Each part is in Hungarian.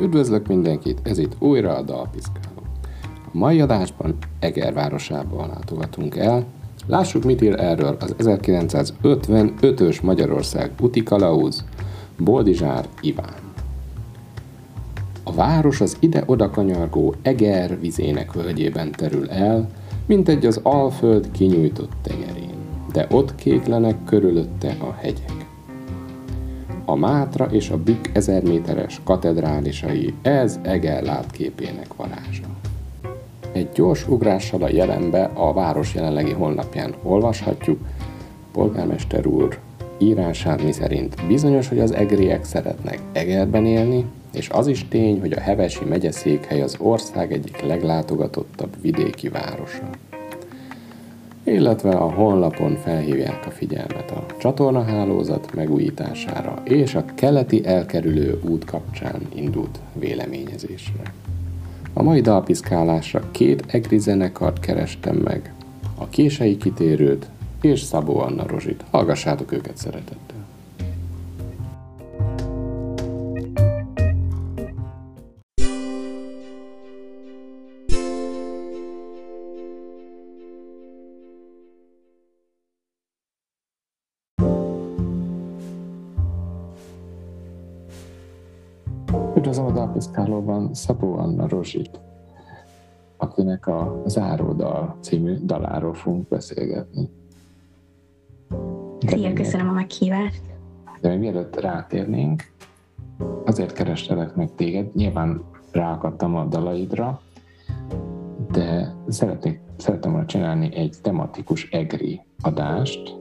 Üdvözlök mindenkit, ez itt újra a Dalpiszkáló. A mai adásban Eger városába látogatunk el. Lássuk, mit ír erről az 1955-ös Magyarország úti kalauz Boldizsár Iván. A város az ide-oda kanyargó Eger vizének völgyében terül el, mint egy az Alföld kinyújtott tenyerén, de ott kéklenek körülötte a hegyek a Mátra és a Bükk ezer méteres katedrálisai, ez Eger látképének varázsa. Egy gyors ugrással a jelenbe a város jelenlegi honlapján olvashatjuk, polgármester úr írásán mi szerint bizonyos, hogy az egriek szeretnek Egerben élni, és az is tény, hogy a Hevesi megyeszékhely az ország egyik leglátogatottabb vidéki városa illetve a honlapon felhívják a figyelmet a csatornahálózat megújítására és a keleti elkerülő út kapcsán indult véleményezésre. A mai dalpiszkálásra két egri zenekart kerestem meg, a Kései Kitérőt és Szabó Anna Rozsit. Hallgassátok őket szeretettel! Dalpiszkálóban Szabó Anna Rozsit, akinek a Záródal című daláról fogunk beszélgetni. Szia, köszönöm a meghívást. De még mielőtt rátérnénk, azért kerestelek meg téged, nyilván ráakadtam a dalaidra, de szeretnék, szeretem volna csinálni egy tematikus egri adást,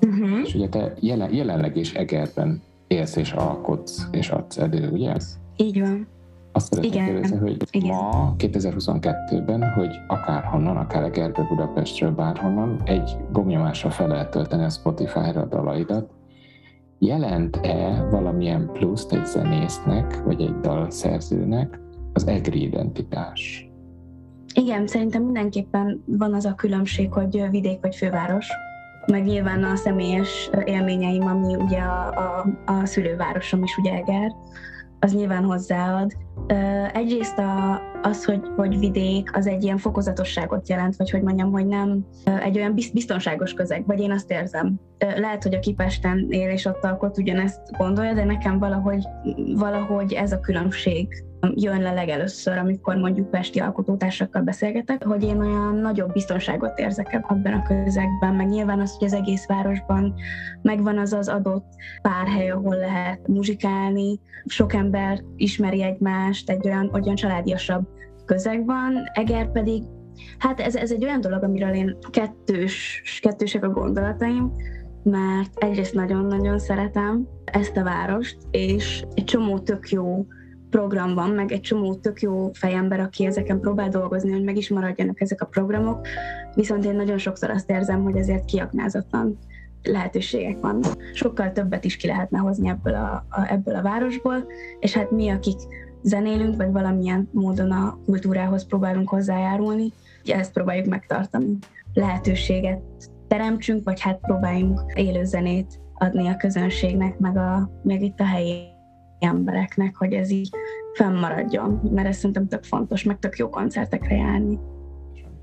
uh-huh. és ugye te jelen, jelenleg is Egerben élsz és alkotsz és adsz elő, ugye? Így van. Azt szeretném Igen. kérdezni, hogy Igen. ma, 2022-ben, hogy akárhonnan, akár Egerbe, Budapestről, bárhonnan, egy gomnyomásra fel lehet tölteni a Spotify-ra a dalaidat. Jelent-e valamilyen pluszt egy zenésznek, vagy egy dalszerzőnek az egri identitás? Igen, szerintem mindenképpen van az a különbség, hogy vidék vagy főváros meg nyilván a személyes élményeim, ami ugye a, a, a szülővárosom is ugye Eger, az nyilván hozzáad. Egyrészt a, az, hogy, hogy vidék, az egy ilyen fokozatosságot jelent, vagy hogy mondjam, hogy nem egy olyan biztonságos közeg, vagy én azt érzem. Lehet, hogy a Kipesten él és ott alkot ugyanezt gondolja, de nekem valahogy, valahogy ez a különbség jön le legelőször, amikor mondjuk pesti alkotótársakkal beszélgetek, hogy én olyan nagyobb biztonságot érzek ebben a közegben, meg nyilván az, hogy az egész városban megvan az az adott pár hely, ahol lehet muzsikálni, sok ember ismeri egymást, egy olyan, olyan családiasabb közegben, Eger pedig Hát ez, ez egy olyan dolog, amiről én kettős, kettősek a gondolataim, mert egyrészt nagyon-nagyon szeretem ezt a várost, és egy csomó tök jó program van, meg egy csomó tök jó fejember, aki ezeken próbál dolgozni, hogy meg is maradjanak ezek a programok, viszont én nagyon sokszor azt érzem, hogy ezért kiaknázatlan lehetőségek vannak. Sokkal többet is ki lehetne hozni ebből a, a, ebből a városból, és hát mi, akik zenélünk, vagy valamilyen módon a kultúrához próbálunk hozzájárulni, ezt próbáljuk megtartani. Lehetőséget teremtsünk, vagy hát próbáljunk élő zenét adni a közönségnek, meg, a, meg itt a helyi embereknek, hogy ez így fennmaradjon, mert ez szerintem tök fontos, meg tök jó koncertekre járni.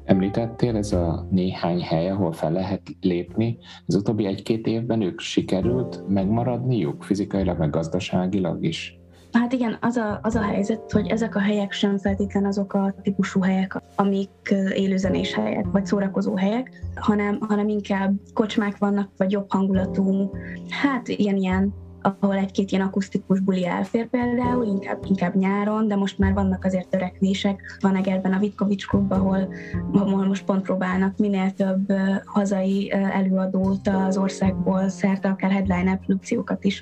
Említettél, ez a néhány hely, ahol fel lehet lépni. Az utóbbi egy-két évben ők sikerült megmaradniuk fizikailag, meg gazdaságilag is? Hát igen, az a, az a helyzet, hogy ezek a helyek sem feltétlen azok a típusú helyek, amik élőzenés helyek, vagy szórakozó helyek, hanem, hanem inkább kocsmák vannak, vagy jobb hangulatú, hát ilyen-ilyen ahol egy-két ilyen akusztikus buli elfér például, inkább, inkább nyáron, de most már vannak azért törekvések. Van Egerben a Vitkovics klub, ahol, ahol most pont próbálnak minél több hazai előadót az országból szerte, akár headline produkciókat is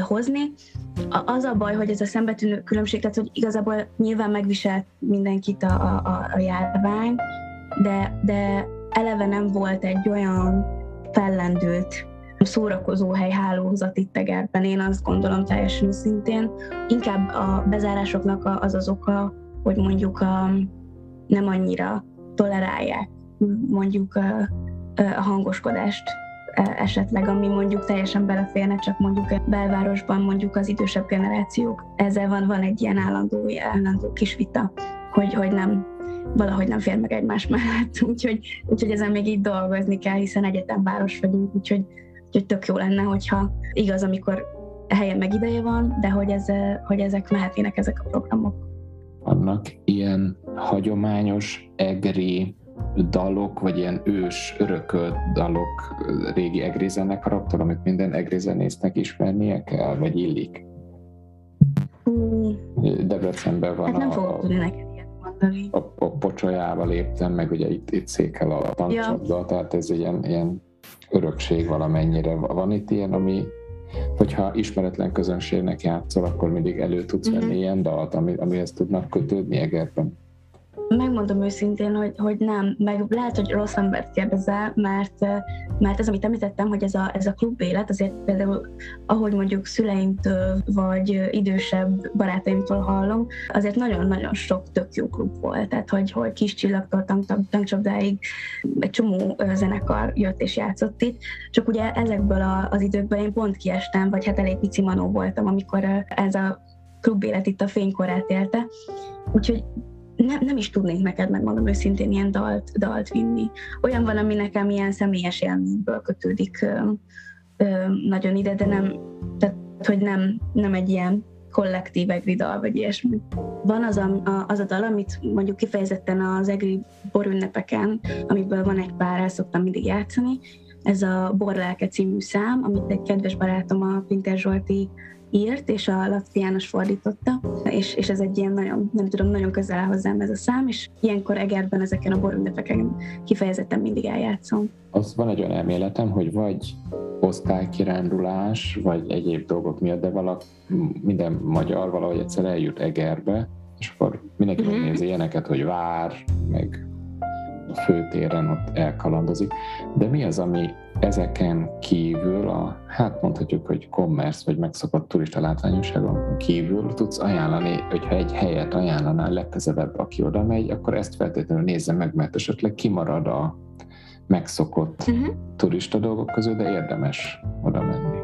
hozni. Az a baj, hogy ez a szembetűnő különbség, tehát hogy igazából nyilván megviselt mindenkit a, a, a járvány, de, de eleve nem volt egy olyan fellendült szórakozóhely hálózat itt Egerben, én azt gondolom teljesen szintén. Inkább a bezárásoknak az az oka, hogy mondjuk a, nem annyira tolerálják mondjuk a, a hangoskodást e, esetleg, ami mondjuk teljesen beleférne, csak mondjuk belvárosban mondjuk az idősebb generációk. Ezzel van, van egy ilyen állandó, állandó kis vita, hogy, hogy nem, valahogy nem fér meg egymás mellett. Úgyhogy, úgyhogy ezen még így dolgozni kell, hiszen egyetemváros vagyunk, úgyhogy, úgyhogy tök jó lenne, hogyha igaz, amikor helye meg ideje van, de hogy, ez, hogy ezek mehetnének ezek a programok. Vannak ilyen hagyományos egri dalok, vagy ilyen ős, örökölt dalok régi egri zenekaraktól, amit minden egri zenésznek ismernie kell, vagy illik? Debrecenben van hát nem a, tudni neked mondani. A, a pocsolyába léptem, meg ugye itt, itt székel a tankcsapda, ja. tehát ez ilyen, ilyen örökség valamennyire. Van itt ilyen, ami hogyha ismeretlen közönségnek játszol, akkor mindig elő tudsz venni mm-hmm. ilyen dalt, ami, amihez tudnak kötődni Egerben. Megmondom őszintén, hogy, hogy nem, meg lehet, hogy rossz embert kérdezel, mert, mert ez, amit említettem, hogy ez a, ez a klub élet, azért például, ahogy mondjuk szüleimtől, vagy idősebb barátaimtól hallom, azért nagyon-nagyon sok tök jó klub volt, tehát hogy, hogy kis csillagtól tankcsapdáig egy csomó zenekar jött és játszott itt, csak ugye ezekből a, az időkből én pont kiestem, vagy hát elég pici manó voltam, amikor ez a klubélet itt a fénykorát élte. Úgyhogy nem, nem is tudnék neked megmondom őszintén ilyen dalt, dalt vinni. Olyan van, ami nekem ilyen személyes élményből kötődik ö, ö, nagyon ide, de nem, tehát hogy nem, nem egy ilyen kollektív egri dal, vagy ilyesmi. Van az a, a, az a dal, amit mondjuk kifejezetten az egri borünnepeken, amiből van egy pár, el szoktam mindig játszani, ez a Borlelke című szám, amit egy kedves barátom, a Pinter Zsolti írt, és a Latvi János fordította, és, és ez egy ilyen nagyon, nem tudom, nagyon közel áll hozzám ez a szám, és ilyenkor Egerben ezeken a borünnepeken kifejezetten mindig eljátszom. Az van egy olyan elméletem, hogy vagy osztálykirándulás, vagy egyéb dolgok miatt, de valak, minden magyar valahogy egyszer eljut Egerbe, és akkor mindenki mm-hmm. nézi ilyeneket, hogy vár, meg a főtéren ott elkalandozik. De mi az, ami ezeken kívül, a, hát mondhatjuk, hogy commerce vagy megszokott turista látványosságon kívül tudsz ajánlani, hogyha egy helyet ajánlanál legközelebb, aki oda megy, akkor ezt feltétlenül nézze meg, mert esetleg kimarad a megszokott uh-huh. turista dolgok közül, de érdemes oda menni.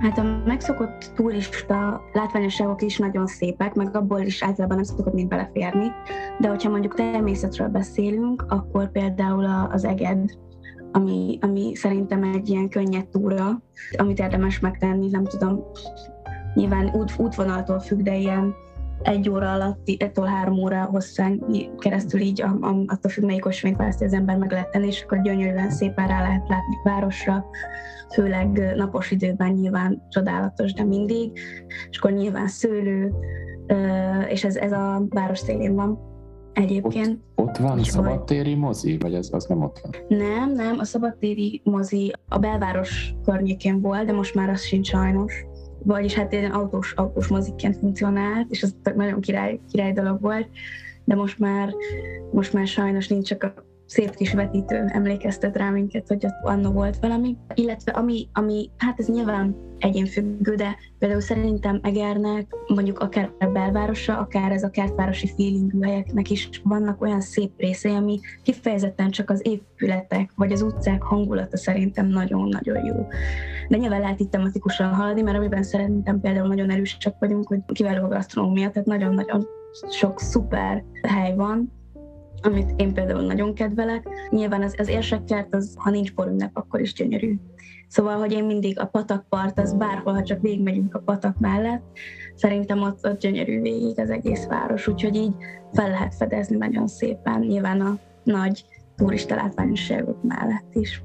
Hát a megszokott turista látványosságok is nagyon szépek, meg abból is általában nem szokott mind beleférni, de hogyha mondjuk természetről beszélünk, akkor például az Eged ami, ami szerintem egy ilyen könnyed túra, amit érdemes megtenni, nem tudom, nyilván út, útvonaltól függ, de ilyen egy óra alatt, ettől három óra hosszán keresztül így, a, a, attól függ, melyik osvényt választja az ember meg lehet tenni, és akkor gyönyörűen szépen rá lehet látni városra, főleg napos időben nyilván csodálatos, de mindig, és akkor nyilván szőlő, és ez, ez a város szélén van egyébként. Ott, ott van szabadtéri mozi, vagy az, az nem ott van? Nem, nem, a szabadtéri mozi a belváros környékén volt, de most már az sincs sajnos. Vagyis hát egy autós, autós moziként funkcionált, és az nagyon király, király dolog volt, de most már, most már sajnos nincs csak a szép kis vetítő emlékeztet rá minket, hogy ott annó volt valami. Illetve ami, ami, hát ez nyilván egyénfüggő, de például szerintem Egernek, mondjuk akár a belvárosa, akár ez a kertvárosi feelingű helyeknek is vannak olyan szép részei, ami kifejezetten csak az épületek, vagy az utcák hangulata szerintem nagyon-nagyon jó. De nyilván lehet itt tematikusan haladni, mert amiben szerintem például nagyon erősek vagyunk, hogy kiváló a gasztronómia, tehát nagyon-nagyon sok szuper hely van, amit én például nagyon kedvelek. Nyilván az, az érsekkert, az, ha nincs borünnep, akkor is gyönyörű. Szóval, hogy én mindig a patakpart, az bárhol, ha csak végigmegyünk a patak mellett, szerintem ott, ott gyönyörű végig az egész város, úgyhogy így fel lehet fedezni nagyon szépen, nyilván a nagy turista látványosságok mellett is.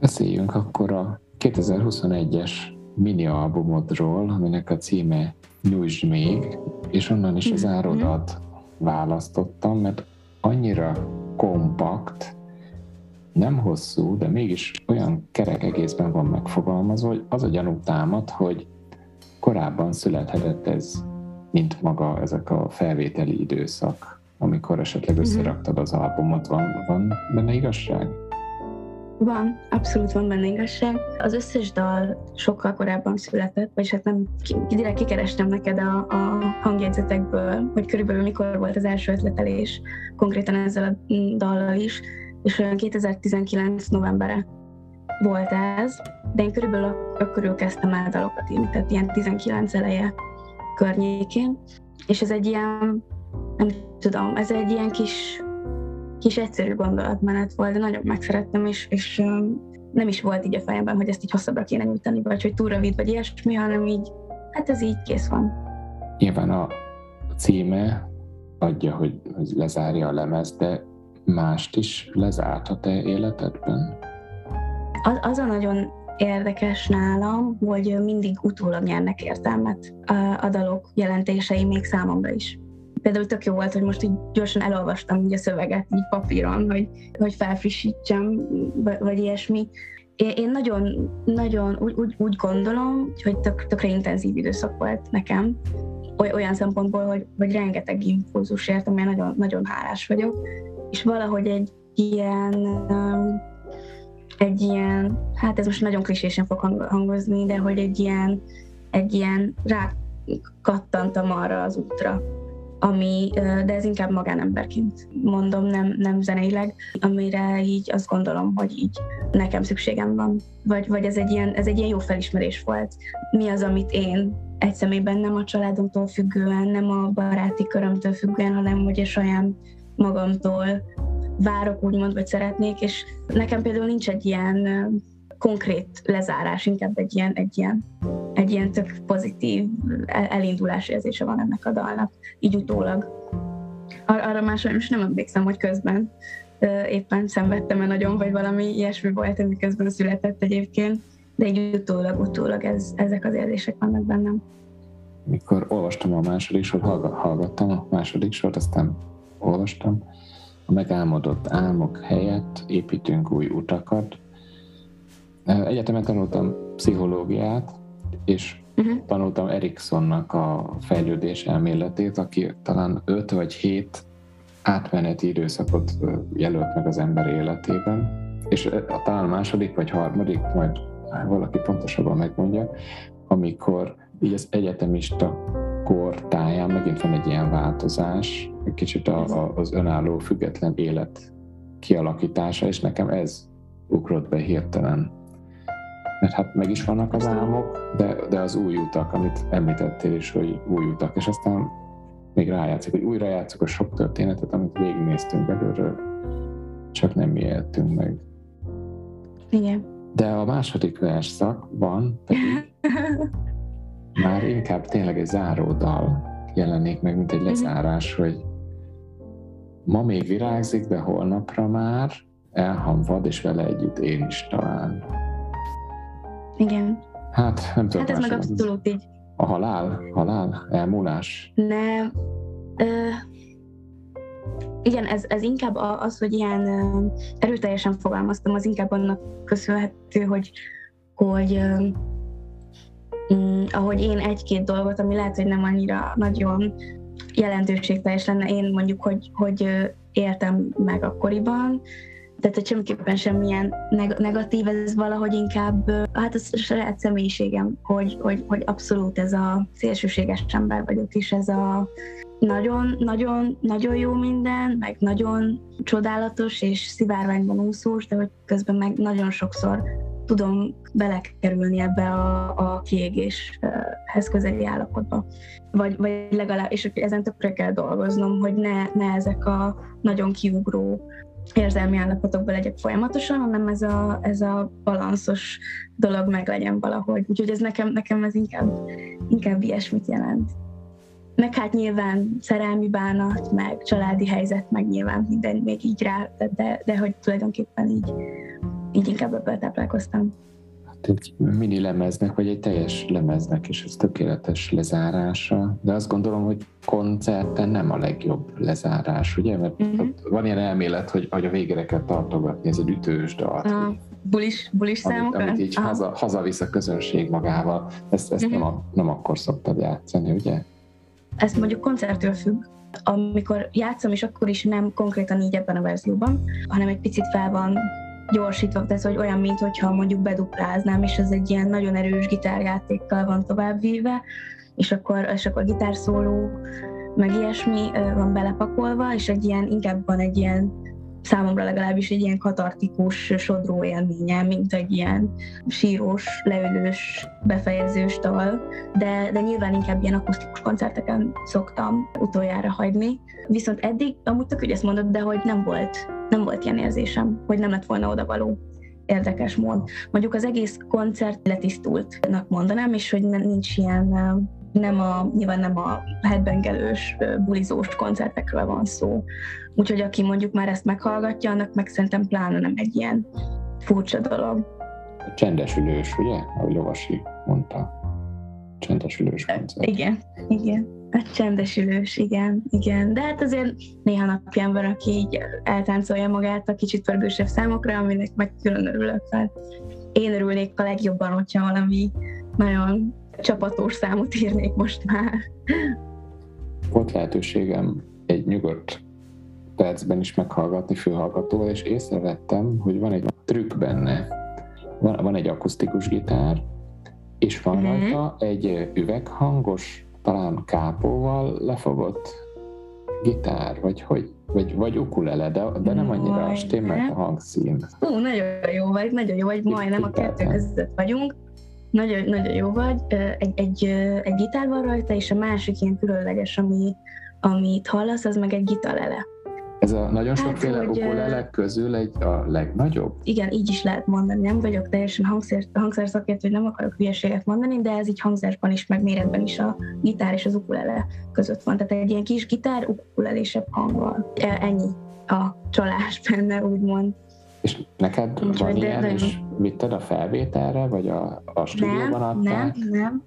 Beszéljünk akkor a 2021-es mini albumodról, aminek a címe Nyújtsd még, és onnan is az mhm. árodat választottam, mert annyira kompakt, nem hosszú, de mégis olyan kerek egészben van megfogalmazva, hogy az a gyanú támad, hogy korábban születhetett ez, mint maga ezek a felvételi időszak, amikor esetleg mhm. összeraktad az albumot, van, van benne igazság? Van, abszolút van benne igazság. Az összes dal sokkal korábban született, vagyis hát nem, direkt kikerestem neked a, a hangjegyzetekből, hogy körülbelül mikor volt az első ötletelés konkrétan ezzel a dallal is, és olyan 2019 novembere volt ez, de én körülbelül akkor kezdtem el dalokat írni, tehát ilyen 19 eleje környékén, és ez egy ilyen, nem tudom, ez egy ilyen kis, kis egyszerű gondolatmenet volt, de nagyon megszerettem, és, és nem is volt így a fejemben, hogy ezt így hosszabbra kéne nyújtani, vagy hogy túl rövid, vagy ilyesmi, hanem így, hát ez így kész van. Nyilván a címe adja, hogy, hogy lezárja a lemez, de mást is lezárt a te életedben? Az, az a nagyon érdekes nálam, hogy mindig utólag nyernek értelmet a, a dalok jelentései még számomra is. Például tök jó volt, hogy most így gyorsan elolvastam így a szöveget így papíron, hogy, hogy felfrissítsem, vagy ilyesmi. Én nagyon, nagyon úgy, úgy, úgy gondolom, hogy tök, tökre intenzív időszak volt nekem, olyan szempontból, hogy, hogy rengeteg impulzus ért, amilyen nagyon, nagyon hálás vagyok, és valahogy egy ilyen egy ilyen, hát ez most nagyon klisésen fog hangozni, de hogy egy ilyen, egy ilyen rákattantam arra az útra, ami, de ez inkább magánemberként mondom, nem, nem zeneileg, amire így azt gondolom, hogy így nekem szükségem van. Vagy, vagy ez, egy ilyen, ez egy ilyen jó felismerés volt. Mi az, amit én egy személyben nem a családomtól függően, nem a baráti körömtől függően, hanem hogy a saját magamtól várok, úgymond, vagy szeretnék, és nekem például nincs egy ilyen konkrét lezárás, inkább egy ilyen, egy ilyen, egy ilyen tök pozitív elindulás érzése van ennek a dalnak, így utólag. Ar- arra már sajnos nem emlékszem, hogy közben éppen szenvedtem-e nagyon, vagy valami ilyesmi volt, ami közben született egyébként, de így utólag, utólag ez, ezek az érzések vannak bennem. Mikor olvastam a második sort, hallgattam a második sort, aztán olvastam, a megálmodott álmok helyett építünk új utakat. Egyetemen tanultam pszichológiát, és uh-huh. tanultam Eriksonnak a fejlődés elméletét, aki talán öt vagy hét átmeneti időszakot jelölt meg az ember életében, és a talán második vagy harmadik, majd valaki pontosabban megmondja, amikor így az egyetemista kor táján megint van egy ilyen változás, egy kicsit a, a, az önálló, független élet kialakítása, és nekem ez ugrott be hirtelen. Mert hát meg is vannak az álmok, de, de az új utak, amit említettél is, hogy új utak, és aztán még rájátszik, hogy újra játszok a sok történetet, amit végignéztünk belőle, csak nem mi éltünk meg. Igen. De a második verszakban pedig már inkább tényleg egy záródal jelenik meg, mint egy mhm. lezárás, hogy ma még virágzik, de holnapra már elhamvad, és vele együtt én is talán. Igen. Hát nem tudom. Hát ez meg abszolút így. A halál? Halál? Elmúlás? Nem. Ö, igen, ez, ez inkább az, hogy ilyen erőteljesen fogalmaztam, az inkább annak köszönhető, hogy, hogy mm, ahogy én egy-két dolgot, ami lehet, hogy nem annyira nagyon jelentőségteljes lenne, én mondjuk, hogy, hogy értem meg akkoriban, tehát hogy semmiképpen semmilyen negatív, ez valahogy inkább, hát a saját személyiségem, hogy, hogy, hogy abszolút ez a szélsőséges ember vagyok, és ez a nagyon, nagyon, nagyon jó minden, meg nagyon csodálatos és szivárványban úszós, de hogy közben meg nagyon sokszor tudom belekerülni ebbe a, a kiégéshez közeli állapotba. Vagy, vagy legalább, és ezen tökre kell dolgoznom, hogy ne, ne ezek a nagyon kiugró érzelmi állapotokba legyek folyamatosan, hanem ez a, ez a balanszos dolog meg legyen valahogy. Úgyhogy ez nekem, nekem ez inkább, inkább ilyesmit jelent. Meg hát nyilván szerelmi bánat, meg családi helyzet, meg nyilván minden még így rá, de, de, de hogy tulajdonképpen így így inkább ebből táplálkoztam. Hát egy mini lemeznek, vagy egy teljes lemeznek is ez tökéletes lezárása, de azt gondolom, hogy koncerten nem a legjobb lezárás, ugye? Mert uh-huh. van ilyen elmélet, hogy, hogy a végére kell tartogatni, ez egy ütős dalt. Uh, bulis, bulis? Amit, amit így uh. haza, hazavisz a közönség magával. Ezt, ezt uh-huh. nem, a, nem akkor szoktad játszani, ugye? Ez mondjuk koncertől függ. Amikor játszom, és akkor is nem konkrétan így ebben a verzióban, hanem egy picit fel van gyorsítva, ez hogy olyan, mint hogyha mondjuk bedupláznám, és ez egy ilyen nagyon erős gitárjátékkal van továbbvéve, és akkor, és akkor gitárszóló, meg ilyesmi van belepakolva, és egy ilyen, inkább van egy ilyen számomra legalábbis egy ilyen katartikus sodró élménye, mint egy ilyen sírós, leülős, befejezős dal, de, de nyilván inkább ilyen akusztikus koncerteken szoktam utoljára hagyni. Viszont eddig amúgy tök, ezt mondod, de hogy nem volt, nem volt ilyen érzésem, hogy nem lett volna oda való érdekes mód. Mondjuk az egész koncert letisztultnak mondanám, és hogy nincs ilyen nem a, nyilván nem a headbangelős, bulizós koncertekről van szó. Úgyhogy aki mondjuk már ezt meghallgatja, annak meg szerintem pláne nem egy ilyen furcsa dolog. Csendesülős, ugye? Ahogy Lovasi mondta. Csendesülős koncert. Igen, igen. A csendesülős, igen, igen. De hát azért néha napján van, aki így eltáncolja magát a kicsit pörgősebb számokra, aminek meg külön örülök. Tehát én örülnék a legjobban, hogyha valami nagyon csapatos számot írnék most már. Volt lehetőségem egy nyugodt percben is meghallgatni fülhallgatóval, és észrevettem, hogy van egy trükk benne. Van, van egy akusztikus gitár, és van mm-hmm. rajta egy üveghangos, talán kápóval lefogott gitár, vagy hogy? Vagy, vagy ukulele, de, de nem annyira stimmelt a hangszín. Ó, nagyon jó vagy, nagyon jó vagy, majdnem a kettő között vagyunk nagyon, nagyon jó vagy. Egy, egy, egy gitár van rajta, és a másik ilyen különleges, ami, amit hallasz, az meg egy gitarele. Ez a nagyon hát, sokféle hát, ukulele közül egy a legnagyobb? Igen, így is lehet mondani. Nem vagyok teljesen hangszer, hangszer szakértő, hogy nem akarok hülyeséget mondani, de ez így hangzásban is, meg méretben is a gitár és az ukulele között van. Tehát egy ilyen kis gitár ukulelésebb hanggal. E, ennyi a csalás benne, úgymond. És neked Úgy van ilyen, de, és vitted a felvételre, vagy a, a stúdióban nem, adták? Nem, nem.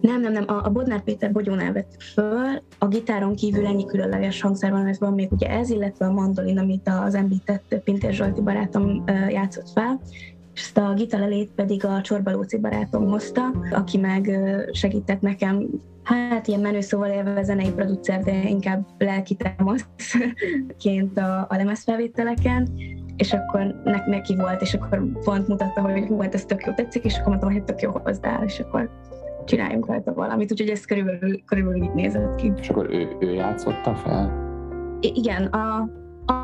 Nem, nem, nem. A, a Bodnár Péter bogyónál vettük föl. A gitáron kívül ennyi különleges hangszer van, mert van még ugye ez, illetve a mandolin, amit az említett Pintér Zsolti barátom játszott fel, és ezt a gitarelét pedig a Csorbalóci barátom hozta, aki meg segített nekem Hát ilyen menő szóval élve zenei producer, de inkább lelki támaszként a, a lemezfelvételeken, és akkor ne, neki volt, és akkor pont mutatta, hogy hú, hát ez tök jó tetszik, és akkor mondtam, hogy tök jó hozzá, és akkor csináljunk rajta valamit, úgyhogy ez körülbelül, körülbelül így nézett ki. És akkor ő, ő játszotta fel? I- igen, a,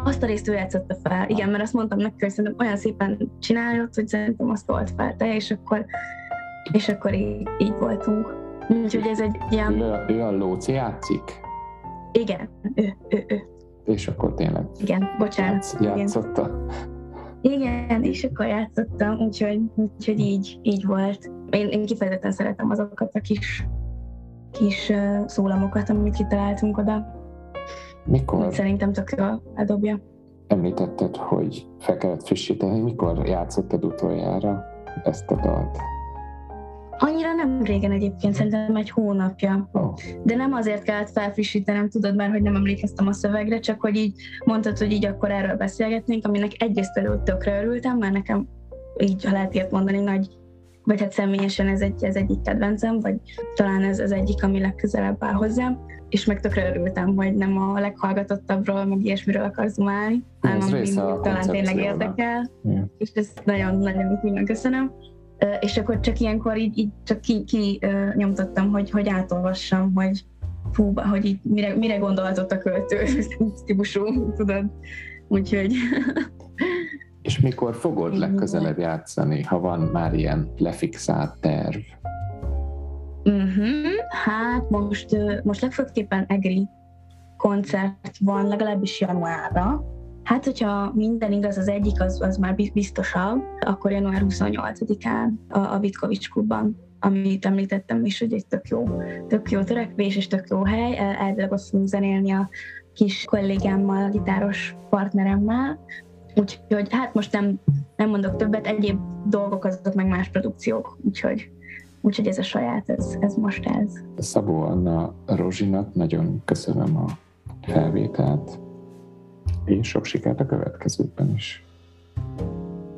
azt a részt ő játszotta fel, igen, mert azt mondtam neki, hogy szerintem olyan szépen csinálod, hogy szerintem azt volt fel te, és akkor, és akkor így, így voltunk. Úgyhogy ez egy ilyen... Ő, ő a Lóci játszik? Igen, ő, ő, ő és akkor tényleg igen, bocsánat, játszotta. Igen, és akkor játszottam, úgyhogy, úgyhogy így, így volt. Én, én kifejezetten szeretem azokat a kis, kis uh, szólamokat, amit kitaláltunk oda. Mikor? Szerintem tök jól eldobja. Említetted, hogy fel kellett frissíteni. Mikor játszottad utoljára ezt a dalt? Annyira nem régen egyébként, szerintem egy hónapja. De nem azért kellett felfrissítenem, tudod már, hogy nem emlékeztem a szövegre, csak hogy így mondtad, hogy így akkor erről beszélgetnénk, aminek egyrészt előtt tökre örültem, mert nekem így, ha lehet ilyet mondani, nagy, vagy hát személyesen ez, egy, ez egyik kedvencem, vagy talán ez az egyik, ami legközelebb áll hozzám, és meg tökre örültem, hogy nem a leghallgatottabbról, meg ilyesmiről akarsz dumálni, hanem ami talán tényleg érdekel, yeah. és ezt nagyon-nagyon nagyon köszönöm és akkor csak ilyenkor így, így csak ki, ki nyomtattam, hogy, hogy átolvassam, hogy fú, hogy így mire, mire gondolhatott a költő, típusú, tudod. Úgyhogy... És mikor fogod legközelebb játszani, ha van már ilyen lefixált terv? Uh-huh. Hát most, most legfőképpen EGRI koncert van legalábbis januárra, Hát, hogyha minden igaz, az egyik az, az már biztosabb, akkor január 28-án a, a Vitkovics klubban amit említettem is, hogy egy tök jó, tök jó törekvés és tök jó hely. Elvileg azt fogunk zenélni a kis kollégámmal, a gitáros partneremmel. Úgyhogy hát most nem, nem mondok többet, egyéb dolgok azok meg más produkciók, úgyhogy, úgyhogy ez a saját, ez, ez most ez. Szabó Anna Rozsinak nagyon köszönöm a felvételt és sok sikert a következőkben is.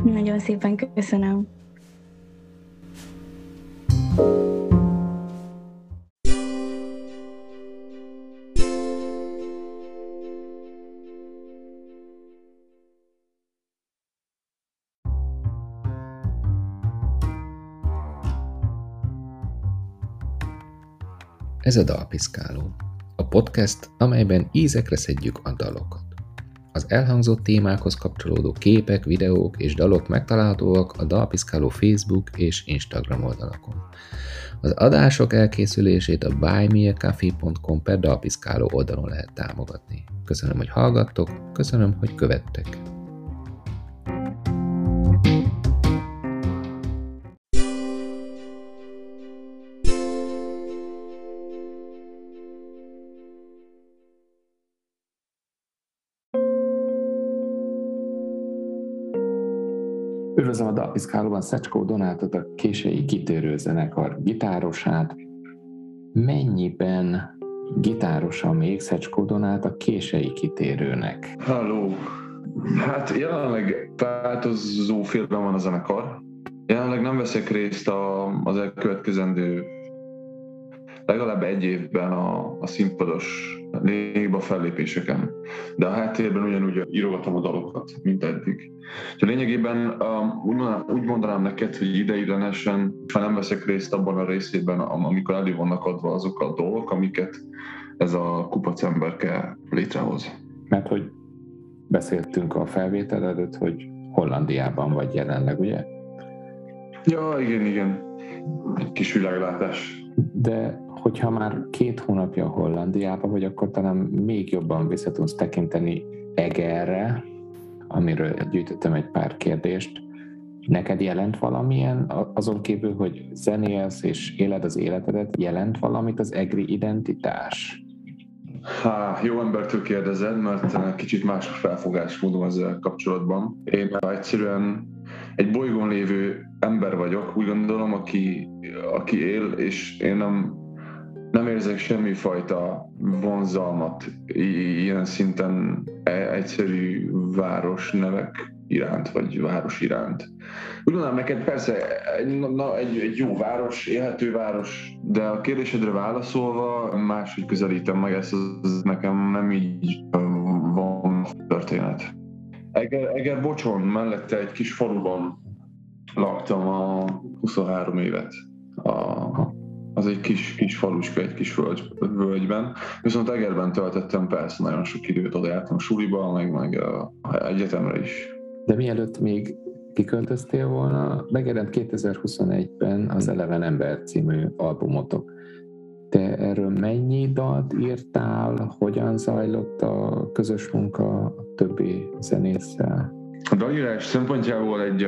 Nagyon szépen köszönöm. Ez a Dalpiszkáló, a podcast, amelyben ízekre szedjük a dalokat. Az elhangzott témákhoz kapcsolódó képek, videók és dalok megtalálhatóak a Dalpiszkáló Facebook és Instagram oldalakon. Az adások elkészülését a buymeacoffee.com per Dalpiszkáló oldalon lehet támogatni. Köszönöm, hogy hallgattok, köszönöm, hogy követtek. Üdvözlöm a Dalpiszkálóban Szecskó Donátot, a késői kitérő zenekar gitárosát. Mennyiben gitárosa még Szecskó Donát a késői kitérőnek? Halló! Hát jelenleg változó félben van a zenekar. Jelenleg nem veszek részt a, az elkövetkezendő legalább egy évben a, a színpados lényegben a fellépéseken. De a háttérben ugyanúgy írogatom a dalokat, mint eddig. Úgyhogy lényegében úgy, mondanám, úgy mondanám neked, hogy ideiglenesen, ha nem veszek részt abban a részében, amikor elő vannak adva azok a dolgok, amiket ez a kupac emberke létrehoz. Mert hogy beszéltünk a felvétel előtt, hogy Hollandiában vagy jelenleg, ugye? Ja, igen, igen. Egy kis világlátás. De hogyha már két hónapja Hollandiában vagy, akkor talán még jobban vissza tudsz tekinteni Egerre, amiről gyűjtöttem egy pár kérdést. Neked jelent valamilyen, azon kívül, hogy zenélsz és éled az életedet, jelent valamit az egri identitás? Há, jó embertől kérdezed, mert kicsit más felfogásmódom ezzel kapcsolatban. Én egyszerűen egy bolygón lévő ember vagyok, úgy gondolom, aki, aki él, és én nem nem érzek semmifajta vonzalmat ilyen szinten e- egyszerű város nevek iránt, vagy város iránt. Úgy gondolom neked persze egy, na, egy, egy jó város, élhető város, de a kérdésedre válaszolva máshogy közelítem meg ezt, az nekem nem így van történet. Eger, Eger Bocson mellette egy kis faluban laktam a 23 évet. A, az egy kis, kis faluska, egy kis völgy, völgyben. Viszont Egerben töltöttem persze nagyon sok időt, oda jártam suliba, meg, meg a egyetemre is. De mielőtt még kiköltöztél volna, megjelent 2021-ben az Eleven Ember című albumotok. Te erről mennyi dalt írtál, hogyan zajlott a közös munka a többi zenésszel? A dalírás szempontjából egy,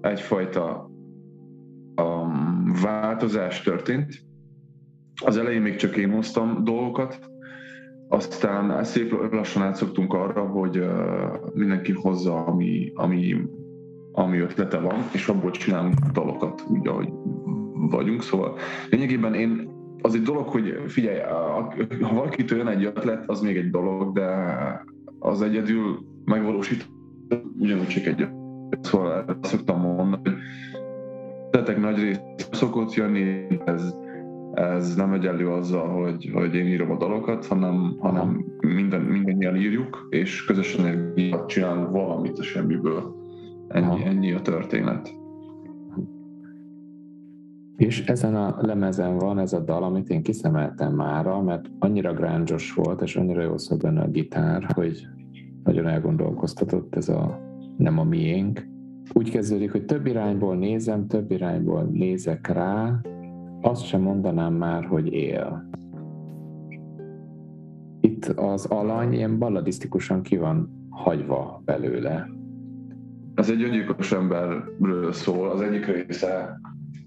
egyfajta um, változás történt. Az elején még csak én hoztam dolgokat, aztán szép lassan átszoktunk arra, hogy mindenki hozza, ami, ami, ami ötlete van, és abból csinálunk dalokat, úgy, ahogy vagyunk. Szóval lényegében én az egy dolog, hogy figyelj, ha valakitől jön egy ötlet, az még egy dolog, de az egyedül megvalósít, ugyanúgy csak egy Szóval azt szoktam mondani, hogy tetek nagy rész szokott jönni, ez, ez nem egyenlő azzal, hogy, hogy én írom a dalokat, hanem, hanem minden, mindannyian írjuk, és közösen csinálunk valamit a semmiből. Ennyi, ennyi a történet. És ezen a lemezen van ez a dal, amit én kiszemeltem mára, mert annyira grángyos volt, és annyira jó szól benne a gitár, hogy nagyon elgondolkoztatott ez a nem a miénk, úgy kezdődik, hogy több irányból nézem, több irányból nézek rá, azt sem mondanám már, hogy él. Itt az alany ilyen balladisztikusan ki van hagyva belőle. Ez egy öngyilkos emberről szól. Az egyik része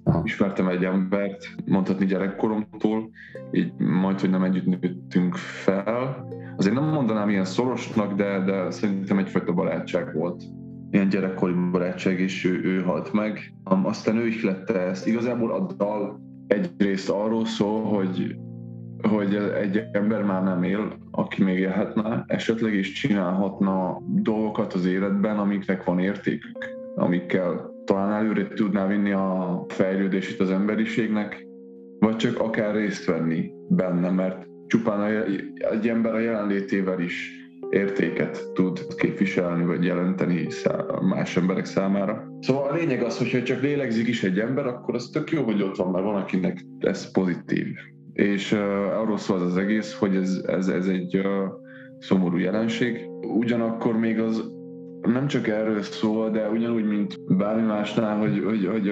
Aha. ismertem egy embert, mondhatni gyerekkoromtól, így majd, hogy nem együtt nőttünk fel. Azért nem mondanám ilyen szorosnak, de, de szerintem egyfajta barátság volt ilyen gyerekkori barátság, és ő, ő halt meg. Aztán ő ihlette ezt. Igazából a dal egyrészt arról szól, hogy, hogy egy ember már nem él, aki még élhetne, esetleg is csinálhatna dolgokat az életben, amiknek van értékük, amikkel talán előre tudná vinni a fejlődését az emberiségnek, vagy csak akár részt venni benne, mert csupán egy ember a jelenlétével is értéket tud képviselni vagy jelenteni más emberek számára. Szóval a lényeg az, hogyha csak lélegzik is egy ember, akkor az tök jó, hogy ott van, mert van, akinek ez pozitív. És uh, arról szól az, az egész, hogy ez, ez, ez egy uh, szomorú jelenség. Ugyanakkor még az nem csak erről szól, de ugyanúgy, mint bármi másnál, hogy, hogy, hogy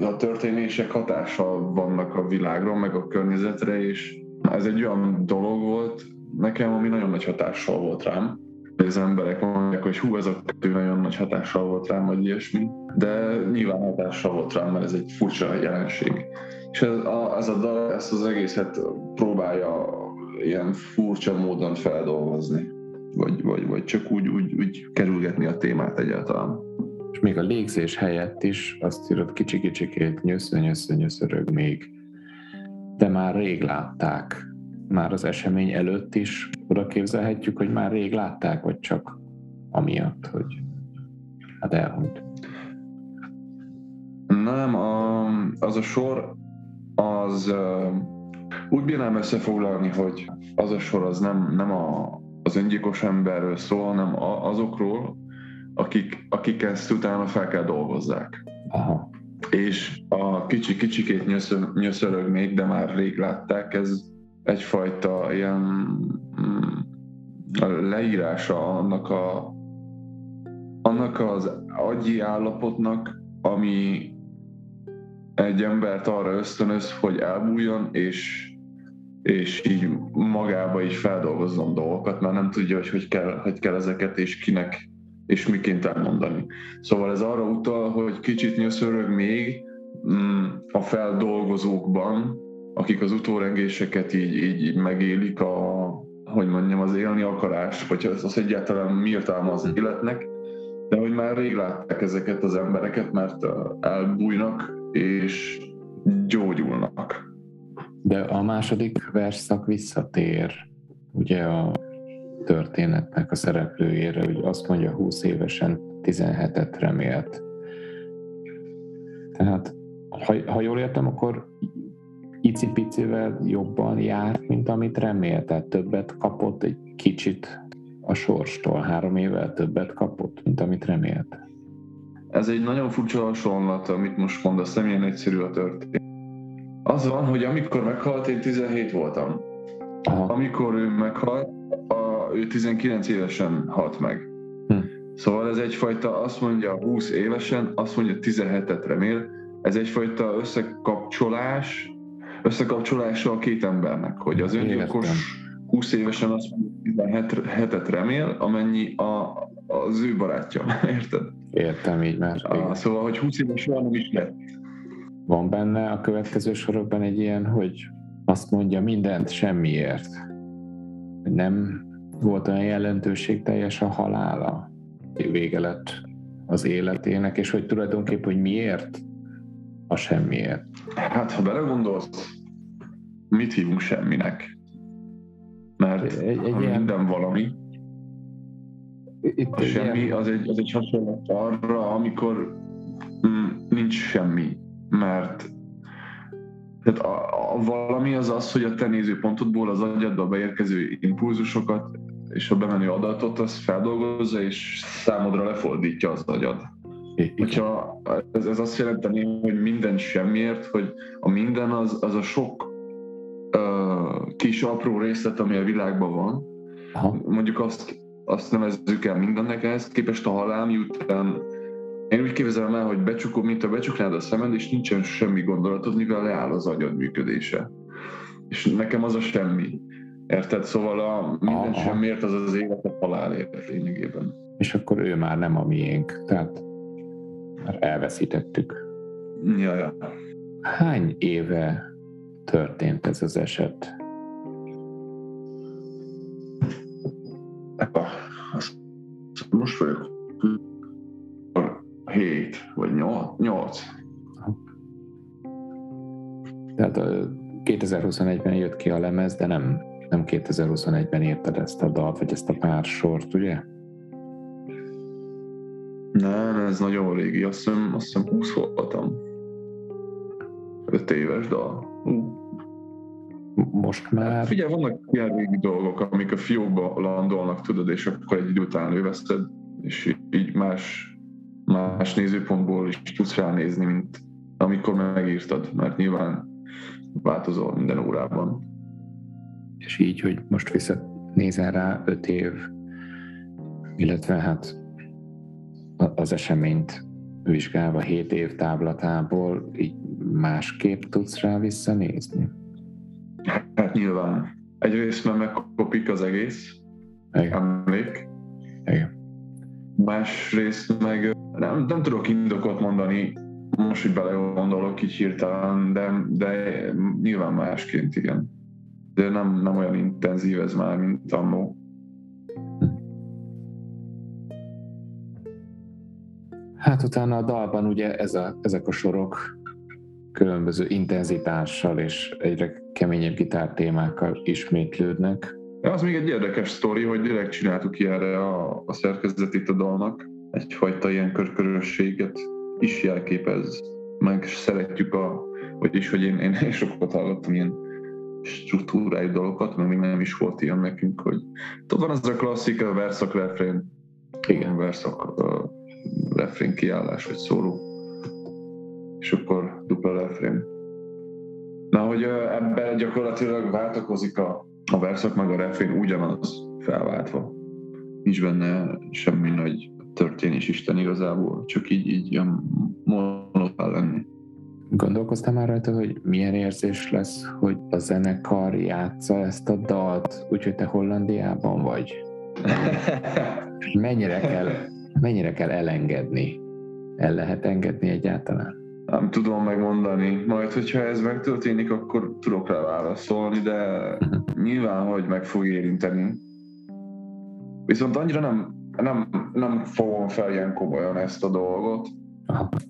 a történések hatással vannak a világra, meg a környezetre, és ez egy olyan dolog volt nekem, ami nagyon nagy hatással volt rám. Az emberek mondják, hogy hú, ez a kettő nagyon nagy hatással volt rám, vagy ilyesmi, de nyilván hatással volt rám, mert ez egy furcsa jelenség. És ez a, ez a dal ezt az egészet próbálja ilyen furcsa módon feldolgozni, vagy, vagy, vagy csak úgy, úgy, úgy kerülgetni a témát egyáltalán. És még a légzés helyett is azt írod kicsi-kicsikét, nyösző, nyösző, nyöszörög még. De már rég látták, már az esemény előtt is oda képzelhetjük, hogy már rég látták, vagy csak amiatt, hogy hát elhunyt. Nem, a, az a sor az úgy bírnám összefoglalni, hogy az a sor az nem, nem a, az öngyilkos emberről szól, hanem azokról, akik, akik ezt utána fel kell dolgozzák. Aha. És a kicsi kicsikét nyöszörög még, de már rég látták, ez egyfajta ilyen mm, leírása annak a annak az agyi állapotnak, ami egy embert arra ösztönöz, hogy elbújjon, és, és így magába is feldolgozzon dolgokat, mert nem tudja, hogy hogy kell, hogy kell ezeket, és kinek, és miként elmondani. Szóval ez arra utal, hogy kicsit nyöszörög még mm, a feldolgozókban, akik az utórengéseket így, így megélik, a, hogy mondjam, az élni akarás, hogy az, az egyáltalán mi értelme az életnek, de hogy már rég látták ezeket az embereket, mert elbújnak, és gyógyulnak. De a második verszak visszatér ugye a történetnek a szereplőjére, hogy azt mondja 20 évesen 17-et remélt. Tehát, ha, ha jól értem, akkor icipicivel jobban járt, mint amit remélt, tehát többet kapott egy kicsit a sorstól, három évvel többet kapott, mint amit remélt. Ez egy nagyon furcsa hasonlat, amit most mondasz, nem ilyen egyszerű a történet. Az van, hogy amikor meghalt, én 17 voltam. Aha. Amikor ő meghalt, a, ő 19 évesen halt meg. Hm. Szóval ez egyfajta, azt mondja 20 évesen, azt mondja 17-et remél, ez egyfajta összekapcsolás, összekapcsolása a két embernek, hogy az öngyilkos 20 évesen azt mondja 17-et remél, amennyi a, az ő barátja, érted? Értem, így már. Ah, szóval, hogy 20 éves soha nem is lett. Van benne a következő sorokban egy ilyen, hogy azt mondja mindent semmiért. Nem volt olyan jelentőség teljes a halála, vége lett az életének, és hogy tulajdonképpen, hogy miért a semmiért. Hát, ha belegondolsz, mit hívunk semminek? Mert egy, egy ilyen... minden valami, itt a semmi az egy, az egy hasonlat arra, amikor mm, nincs semmi, mert tehát a, a valami az az, hogy a te nézőpontodból az agyadba beérkező impulzusokat és a bemenő adatot az feldolgozza és számodra lefordítja az agyad. Hogyha ez, ez azt jelenteni, hogy minden semmiért, hogy a minden az, az a sok uh, kis apró részlet, ami a világban van, Aha. mondjuk azt azt nevezzük el mindennek, ehhez képest a halál miután én úgy képzelem el, hogy becsukom, mint a becsuknád a szemed, és nincsen semmi gondolatod, mivel leáll az agyad működése. És nekem az a semmi. Érted? Szóval a minden Aha. semmiért az az élet a halálért lényegében. És akkor ő már nem a miénk, tehát már elveszítettük. Ja, ja. Hány éve történt ez az eset? most vagyok 7 vagy 8. Tehát 2021-ben jött ki a lemez, de nem, nem 2021-ben írtad ezt a dalt, vagy ezt a pár sort, ugye? Nem, ez nagyon régi, azt hiszem, azt hiszem 20 voltam. 5 éves dal. Uh most már... Figyelj, vannak ilyen régi dolgok, amik a fiókba landolnak, tudod, és akkor egy idő után őveszted, és így más, más nézőpontból is tudsz ránézni, mint amikor megírtad, mert nyilván változol minden órában. És így, hogy most vissza, nézel rá öt év, illetve hát az eseményt vizsgálva 7 év táblatából így másképp tudsz rá visszanézni? Hát nyilván. Egyrészt mert megkopik az egész Igen. emlék. Igen. Másrészt meg nem, nem tudok indokot mondani, most, hogy belegondolok így hirtelen, de, de nyilván másként igen. De nem, nem olyan intenzív ez már, mint annó. Hát utána a dalban ugye ez a, ezek a sorok különböző intenzitással és egyre keményebb gitártémákkal ismétlődnek. Az még egy érdekes sztori, hogy direkt csináltuk erre a, a szerkezetét a dalnak. Egyfajta ilyen körkörösséget is jelképez. Meg szeretjük a, vagyis, hogy én, én sokat hallottam ilyen struktúrájú dolgokat, mert még nem is volt ilyen nekünk, hogy tudod, van az a klasszik, a verszak, refrén, igen, verszak, refrén kiállás, vagy szóló, és akkor dupla refrén. Na, hogy ebben gyakorlatilag váltakozik a, a verszak, meg a refrén ugyanaz felváltva. Nincs benne semmi nagy történés Isten igazából, csak így, így ilyen monotál lenni. Gondolkoztam már rajta, hogy milyen érzés lesz, hogy a zenekar játsza ezt a dalt, úgyhogy te Hollandiában vagy? mennyire kell, mennyire kell elengedni? El lehet engedni egyáltalán? Nem tudom megmondani. Majd, hogyha ez megtörténik, akkor tudok rá válaszolni, de nyilván, hogy meg fog érinteni. Viszont annyira nem, nem, nem fogom fel ilyen komolyan ezt a dolgot,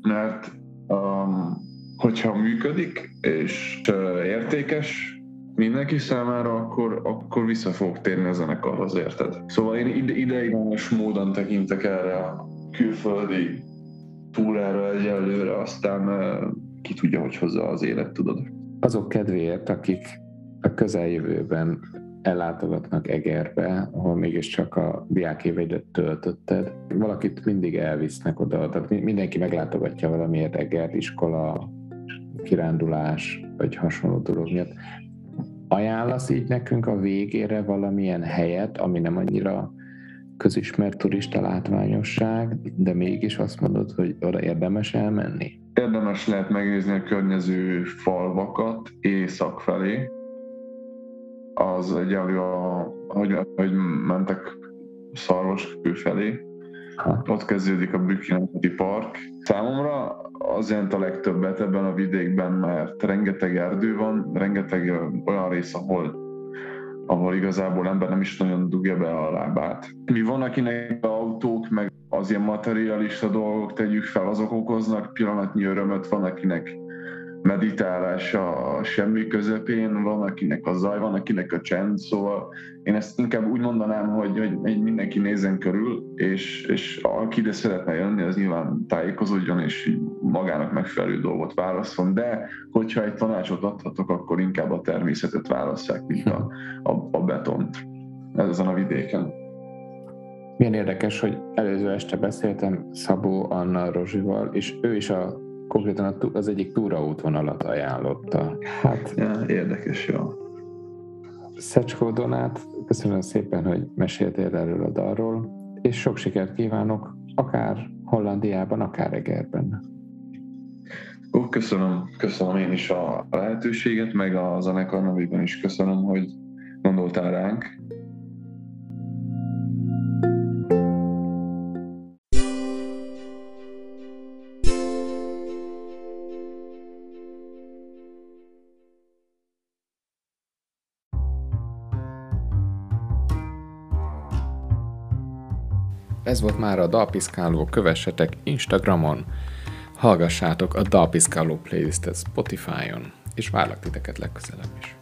mert um, hogyha működik és uh, értékes, mindenki számára, akkor, akkor vissza fog térni a zenekarhoz, érted? Szóval én ide, ideiglenes módon tekintek erre a külföldi túrára egyelőre, aztán ki tudja, hogy hozza az élet, tudod. Azok kedvéért, akik a közeljövőben ellátogatnak Egerbe, ahol mégiscsak a diákéveidet töltötted. Valakit mindig elvisznek oda, tehát mindenki meglátogatja valamiért Egert, iskola, kirándulás, vagy hasonló dolog miatt. Ajánlasz így nekünk a végére valamilyen helyet, ami nem annyira közismert turista látványosság, de mégis azt mondod, hogy oda érdemes elmenni? Érdemes lehet megnézni a környező falvakat észak felé. Az egyenlő, a, hogy, hogy mentek Szarvaskő felé. Ha. Ott kezdődik a Bükinemeti Park. Számomra az jelent a legtöbbet ebben a vidékben, mert rengeteg erdő van, rengeteg olyan rész, ahol ahol igazából ember nem is nagyon dugja be a lábát. Mi van, akinek autók, meg az ilyen materialista dolgok tegyük fel, azok okoznak pillanatnyi örömöt, van, akinek meditálás a semmi közepén, van akinek a zaj, van akinek a csend, szóval én ezt inkább úgy mondanám, hogy, hogy mindenki nézzen körül, és, és aki ide szeretne jönni, az nyilván tájékozódjon, és magának megfelelő dolgot válaszol, de hogyha egy tanácsot adhatok, akkor inkább a természetet válasszák, mint a, a, a betont ezen a vidéken. Milyen érdekes, hogy előző este beszéltem Szabó Anna Rozsival, és ő is a konkrétan az egyik túraútvonalat ajánlotta. Hát, ja, érdekes, jó. Szecskó Donát, köszönöm szépen, hogy meséltél erről a dalról, és sok sikert kívánok, akár Hollandiában, akár Egerben. Ó, köszönöm, köszönöm én is a lehetőséget, meg a zenekar nevében is köszönöm, hogy gondoltál ránk, Ez volt már a Dalpiszkáló, kövessetek Instagramon, hallgassátok a Dalpiszkáló playlistet Spotify-on, és várlak titeket legközelebb is.